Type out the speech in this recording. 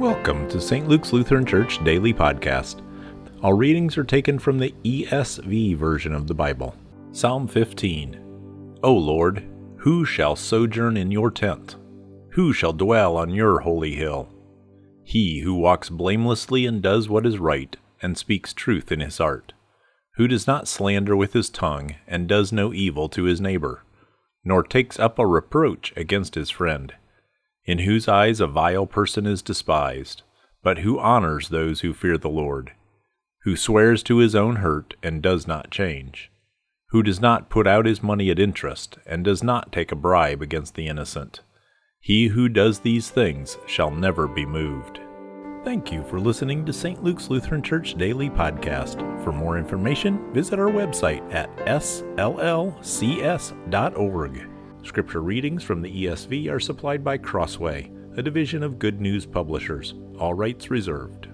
Welcome to St. Luke's Lutheran Church Daily Podcast. All readings are taken from the ESV version of the Bible. Psalm 15 O Lord, who shall sojourn in your tent? Who shall dwell on your holy hill? He who walks blamelessly and does what is right, and speaks truth in his heart, who does not slander with his tongue, and does no evil to his neighbor, nor takes up a reproach against his friend in whose eyes a vile person is despised, but who honors those who fear the Lord, who swears to his own hurt and does not change, who does not put out his money at interest and does not take a bribe against the innocent. He who does these things shall never be moved. Thank you for listening to St. Luke's Lutheran Church Daily Podcast. For more information, visit our website at sllcs.org. Scripture readings from the ESV are supplied by Crossway, a division of Good News Publishers. All rights reserved.